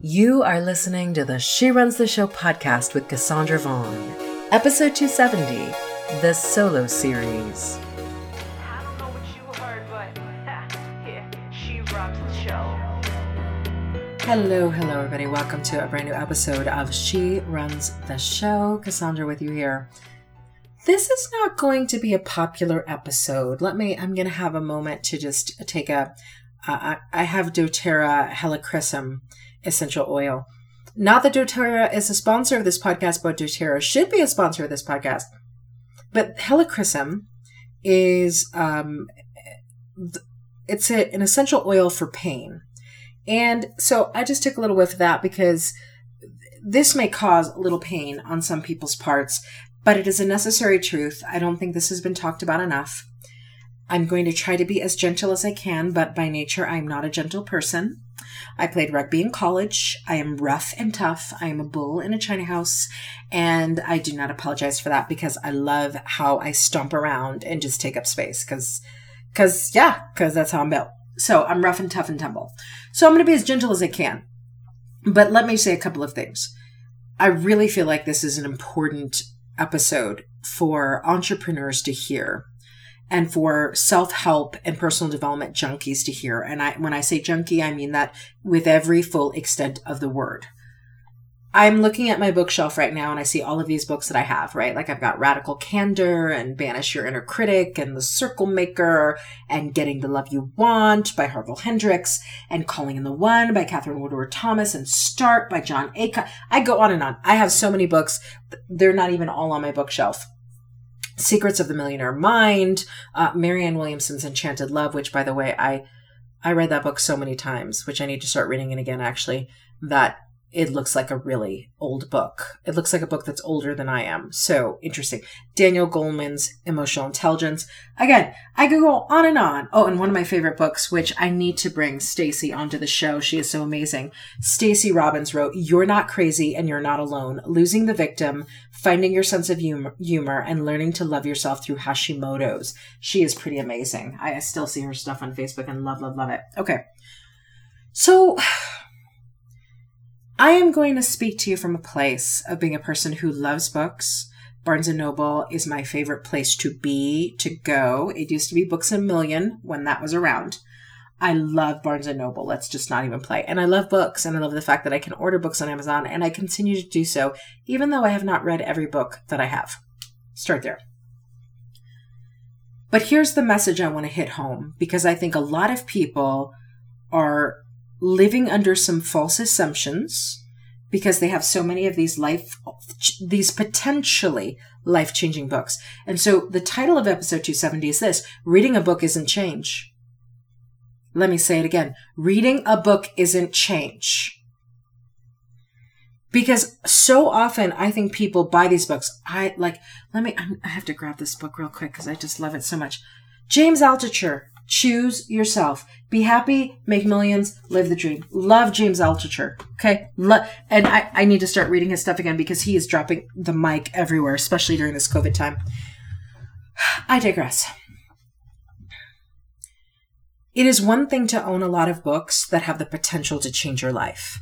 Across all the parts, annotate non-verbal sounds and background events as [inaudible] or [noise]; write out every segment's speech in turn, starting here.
You are listening to the She Runs the Show podcast with Cassandra Vaughn, episode 270, the solo series. I don't know what you heard, but [laughs] yeah, she runs the show. Hello, hello, everybody. Welcome to a brand new episode of She Runs the Show. Cassandra with you here. This is not going to be a popular episode. Let me, I'm going to have a moment to just take a. Uh, I have doTERRA helichrysum essential oil. Not that doTERRA is a sponsor of this podcast, but doTERRA should be a sponsor of this podcast. But helichrysum is um, it's a, an essential oil for pain, and so I just took a little whiff of that because this may cause a little pain on some people's parts, but it is a necessary truth. I don't think this has been talked about enough. I'm going to try to be as gentle as I can, but by nature, I'm not a gentle person. I played rugby in college. I am rough and tough. I am a bull in a china house. And I do not apologize for that because I love how I stomp around and just take up space. Cause, cause yeah, cause that's how I'm built. So I'm rough and tough and tumble. So I'm going to be as gentle as I can. But let me say a couple of things. I really feel like this is an important episode for entrepreneurs to hear and for self-help and personal development junkies to hear. And I, when I say junkie, I mean that with every full extent of the word. I'm looking at my bookshelf right now and I see all of these books that I have, right? Like I've got Radical Candor and Banish Your Inner Critic and The Circle Maker and Getting the Love You Want by Harville Hendrix and Calling in the One by Katherine Woodward Thomas and Start by Jon Acuff. I go on and on. I have so many books. They're not even all on my bookshelf. Secrets of the Millionaire Mind, uh, Marianne Williamson's Enchanted Love, which by the way, I I read that book so many times, which I need to start reading it again actually, that it looks like a really old book. It looks like a book that's older than I am. So interesting. Daniel Goleman's Emotional Intelligence. Again, I could go on and on. Oh, and one of my favorite books, which I need to bring Stacey onto the show. She is so amazing. Stacey Robbins wrote, You're Not Crazy and You're Not Alone. Losing the Victim, Finding Your Sense of Humor, and Learning to Love Yourself Through Hashimoto's. She is pretty amazing. I still see her stuff on Facebook and love, love, love it. Okay. So [sighs] I am going to speak to you from a place of being a person who loves books. Barnes and Noble is my favorite place to be, to go. It used to be Books a Million when that was around. I love Barnes and Noble. Let's just not even play. And I love books and I love the fact that I can order books on Amazon and I continue to do so, even though I have not read every book that I have. Start there. But here's the message I want to hit home because I think a lot of people are living under some false assumptions because they have so many of these life, these potentially life changing books. And so the title of episode 270 is this Reading a book isn't change. Let me say it again. Reading a book isn't change. Because so often I think people buy these books. I like, let me, I have to grab this book real quick because I just love it so much. James Altucher, Choose yourself. Be happy, make millions, live the dream. Love James Altucher. Okay. Lo- and I, I need to start reading his stuff again because he is dropping the mic everywhere, especially during this COVID time. I digress. It is one thing to own a lot of books that have the potential to change your life.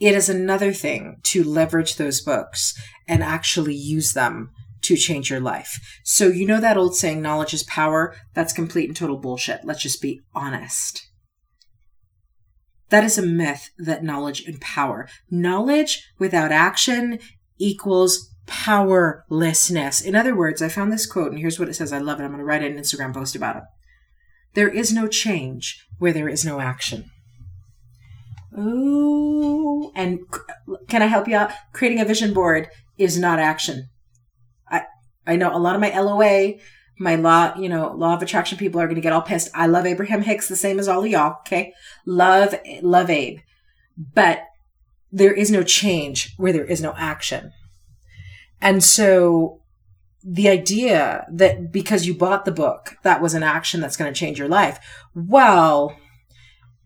It is another thing to leverage those books and actually use them to change your life. So, you know that old saying, knowledge is power? That's complete and total bullshit. Let's just be honest. That is a myth that knowledge and power. Knowledge without action equals powerlessness. In other words, I found this quote, and here's what it says. I love it. I'm going to write an Instagram post about it. There is no change where there is no action. Ooh, and can I help you out? Creating a vision board is not action. I I know a lot of my LOA, my law, you know, law of attraction people are going to get all pissed. I love Abraham Hicks the same as all of y'all. Okay. Love, love Abe. But there is no change where there is no action. And so the idea that because you bought the book, that was an action that's going to change your life. Well,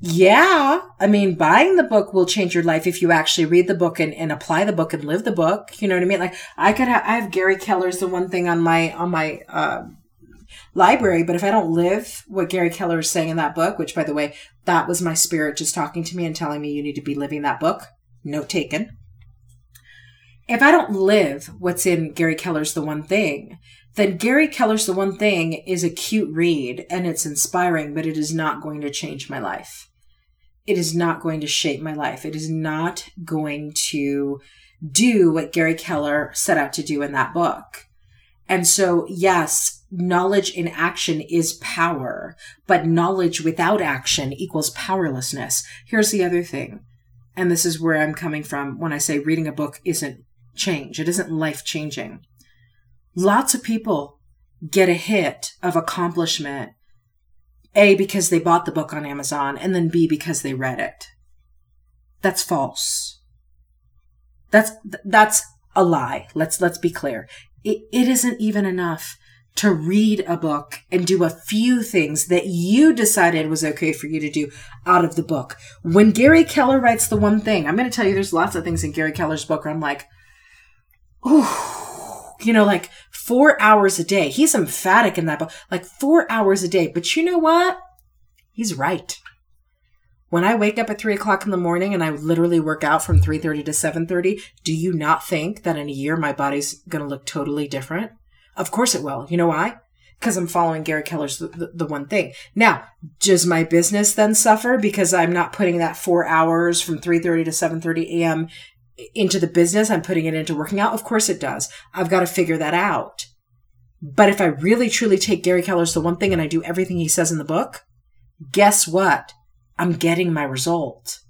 yeah. I mean, buying the book will change your life if you actually read the book and, and apply the book and live the book. You know what I mean? Like I could have, I have Gary Keller's the one thing on my, on my, uh, library, but if I don't live what Gary Keller is saying in that book, which by the way, that was my spirit just talking to me and telling me you need to be living that book. note taken. If I don't live what's in Gary Keller's The One Thing, then Gary Keller's The One Thing is a cute read and it's inspiring, but it is not going to change my life. It is not going to shape my life. It is not going to do what Gary Keller set out to do in that book. And so, yes, knowledge in action is power, but knowledge without action equals powerlessness. Here's the other thing. And this is where I'm coming from when I say reading a book isn't change. It isn't life changing. Lots of people get a hit of accomplishment, A, because they bought the book on Amazon, and then B, because they read it. That's false. That's, that's a lie. Let's, let's be clear. It, it isn't even enough to read a book and do a few things that you decided was okay for you to do out of the book. When Gary Keller writes the one thing, I'm going to tell you there's lots of things in Gary Keller's book where I'm like, oh, you know, like four hours a day. He's emphatic in that book, like four hours a day. But you know what? He's right. When I wake up at three o'clock in the morning and I literally work out from 3.30 to 7.30, do you not think that in a year my body's going to look totally different? Of course it will. You know why? Because I'm following Gary Keller's the, the, the, one thing. Now, does my business then suffer because I'm not putting that four hours from 3.30 to 7.30 a.m. into the business? I'm putting it into working out? Of course it does. I've got to figure that out. But if I really truly take Gary Keller's the one thing and I do everything he says in the book, guess what? I'm getting my result.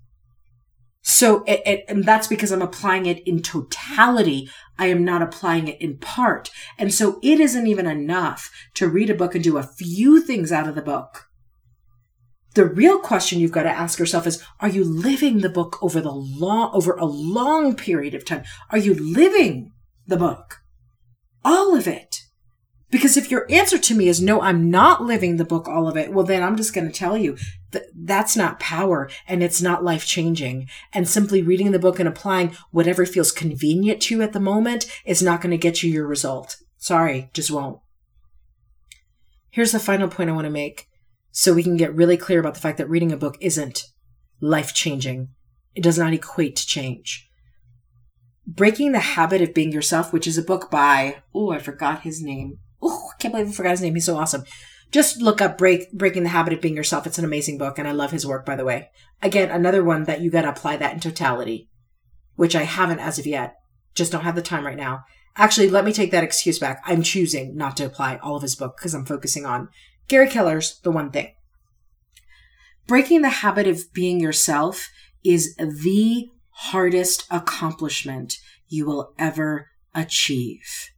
So, it, it, and that's because I'm applying it in totality. I am not applying it in part. And so it isn't even enough to read a book and do a few things out of the book. The real question you've got to ask yourself is, are you living the book over the long, over a long period of time? Are you living the book? All of it. Because if your answer to me is no, I'm not living the book, all of it, well, then I'm just going to tell you that that's not power and it's not life changing. And simply reading the book and applying whatever feels convenient to you at the moment is not going to get you your result. Sorry, just won't. Here's the final point I want to make so we can get really clear about the fact that reading a book isn't life changing. It does not equate to change. Breaking the Habit of Being Yourself, which is a book by, oh, I forgot his name. Oh, I can't believe I forgot his name. He's so awesome. Just look up Break, Breaking the Habit of Being Yourself. It's an amazing book, and I love his work, by the way. Again, another one that you got to apply that in totality, which I haven't as of yet. Just don't have the time right now. Actually, let me take that excuse back. I'm choosing not to apply all of his book because I'm focusing on Gary Keller's The One Thing. Breaking the habit of being yourself is the hardest accomplishment you will ever achieve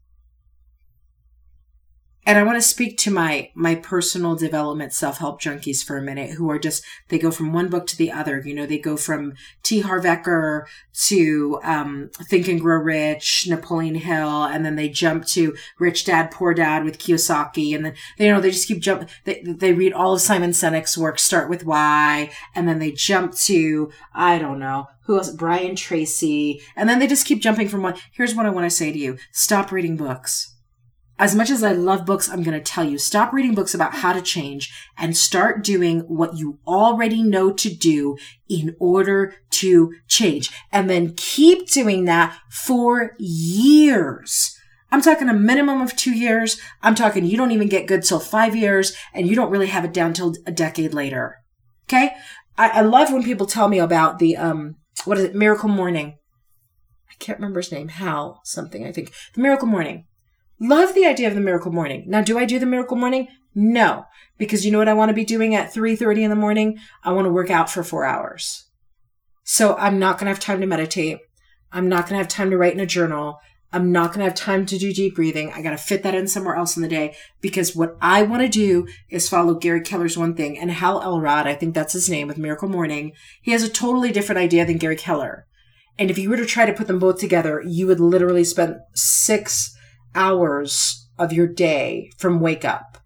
and I want to speak to my my personal development self-help junkies for a minute who are just they go from one book to the other. You know, they go from T. Harv Eker to um, Think and Grow Rich, Napoleon Hill, and then they jump to Rich Dad Poor Dad with Kiyosaki, and then they you know they just keep jump. They they read all of Simon Sinek's work, start with Why, and then they jump to I don't know who else, Brian Tracy, and then they just keep jumping from one. Here's what I want to say to you: Stop reading books as much as I love books, I'm going to tell you stop reading books about how to change and start doing what you already know to do in order to change. And then keep doing that for years. I'm talking a minimum of two years. I'm talking you don't even get good till five years and you don't really have it down till a decade later. Okay. I, I love when people tell me about the, um, what is it? Miracle Morning. I can't remember his name. Hal something, I think. The Miracle Morning Love the idea of the miracle morning. Now, do I do the miracle morning? No, because you know what I want to be doing at 3:30 in the morning? I want to work out for 4 hours. So, I'm not going to have time to meditate. I'm not going to have time to write in a journal. I'm not going to have time to do deep breathing. I got to fit that in somewhere else in the day because what I want to do is follow Gary Keller's one thing and Hal Elrod, I think that's his name with Miracle Morning. He has a totally different idea than Gary Keller. And if you were to try to put them both together, you would literally spend six hours of your day from wake up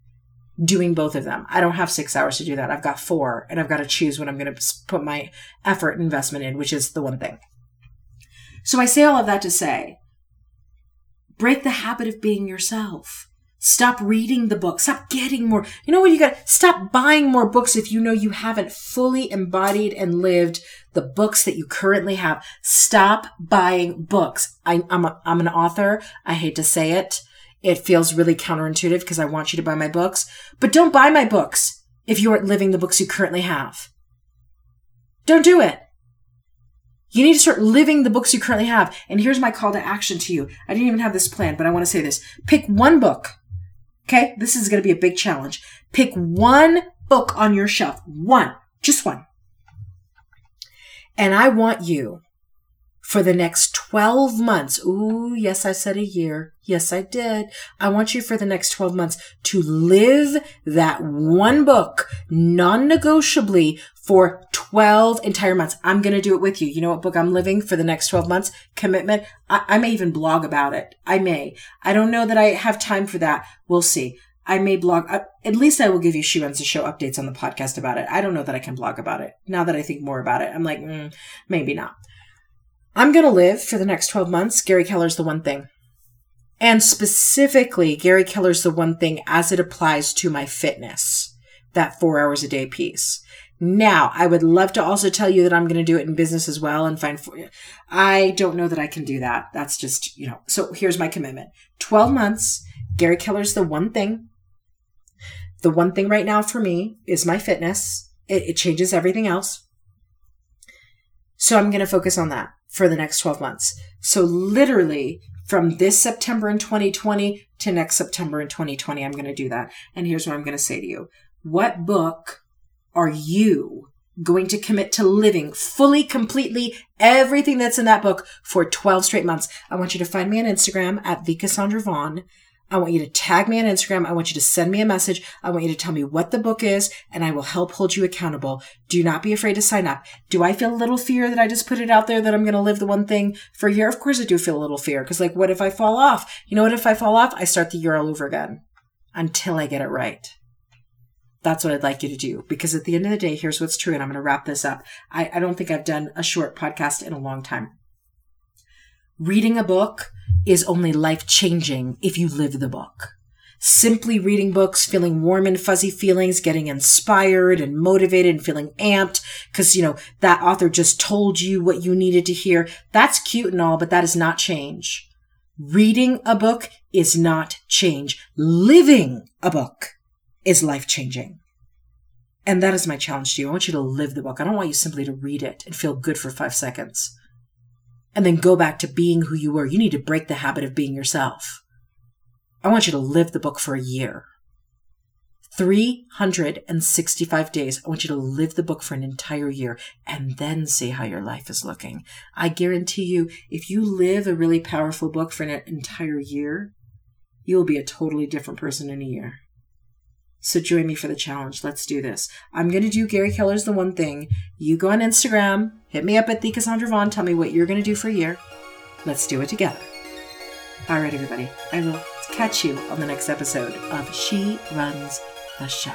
doing both of them. I don't have six hours to do that. I've got four, and I've got to choose what I'm going to put my effort investment in, which is the one thing. So I say all of that to say break the habit of being yourself. Stop reading the book. Stop getting more. You know what you got? Stop buying more books if you know you haven't fully embodied and lived the books that you currently have. Stop buying books. I, am a, I'm an author. I hate to say it. It feels really counterintuitive because I want you to buy my books, but don't buy my books if you aren't living the books you currently have. Don't do it. You need to start living the books you currently have. And here's my call to action to you. I didn't even have this planned, but I want to say this. Pick one book Okay. This is going to be a big challenge. Pick one book on your shelf. One. Just one. And I want you for the next 12 months. Ooh, yes, I said a year. Yes, I did. I want you for the next 12 months to live that one book non-negotiably for 12 entire months. I'm going to do it with you. You know what book I'm living for the next 12 months? Commitment. I, I may even blog about it. I may. I don't know that I have time for that. We'll see. I may blog. Uh, at least I will give you She Runs the Show updates on the podcast about it. I don't know that I can blog about it. Now that I think more about it, I'm like, mm, maybe not. I'm going to live for the next 12 months. Gary Keller's the one thing. And specifically, Gary Keller's the one thing as it applies to my fitness, that four hours a day piece. Now, I would love to also tell you that I'm going to do it in business as well and find for you. I don't know that I can do that. That's just, you know, so here's my commitment 12 months. Gary Keller's the one thing. The one thing right now for me is my fitness. It, it changes everything else. So I'm going to focus on that for the next 12 months. So literally from this September in 2020 to next September in 2020, I'm going to do that. And here's what I'm going to say to you. What book are you going to commit to living fully, completely everything that's in that book for 12 straight months? I want you to find me on Instagram at the Cassandra Vaughn. I want you to tag me on Instagram. I want you to send me a message. I want you to tell me what the book is and I will help hold you accountable. Do not be afraid to sign up. Do I feel a little fear that I just put it out there that I'm going to live the one thing for a year? Of course I do feel a little fear because like, what if I fall off? You know what? If I fall off, I start the year all over again until I get it right. That's what I'd like you to do. Because at the end of the day, here's what's true. And I'm going to wrap this up. I, I don't think I've done a short podcast in a long time. Reading a book is only life changing if you live the book. Simply reading books, feeling warm and fuzzy feelings, getting inspired and motivated and feeling amped because, you know, that author just told you what you needed to hear. That's cute and all, but that is not change. Reading a book is not change. Living a book is life changing. And that is my challenge to you. I want you to live the book. I don't want you simply to read it and feel good for five seconds and then go back to being who you were. You need to break the habit of being yourself. I want you to live the book for a year. 365 days. I want you to live the book for an entire year and then see how your life is looking. I guarantee you, if you live a really powerful book for an entire year, you will be a totally different person in a year. So join me for the challenge. Let's do this. I'm going to do Gary Keller's The One Thing. You go on Instagram, hit me up at the Cassandra Vaughn, tell me what you're going to do for a year. Let's do it together. All right, everybody. I will catch you on the next episode of She Runs the Show.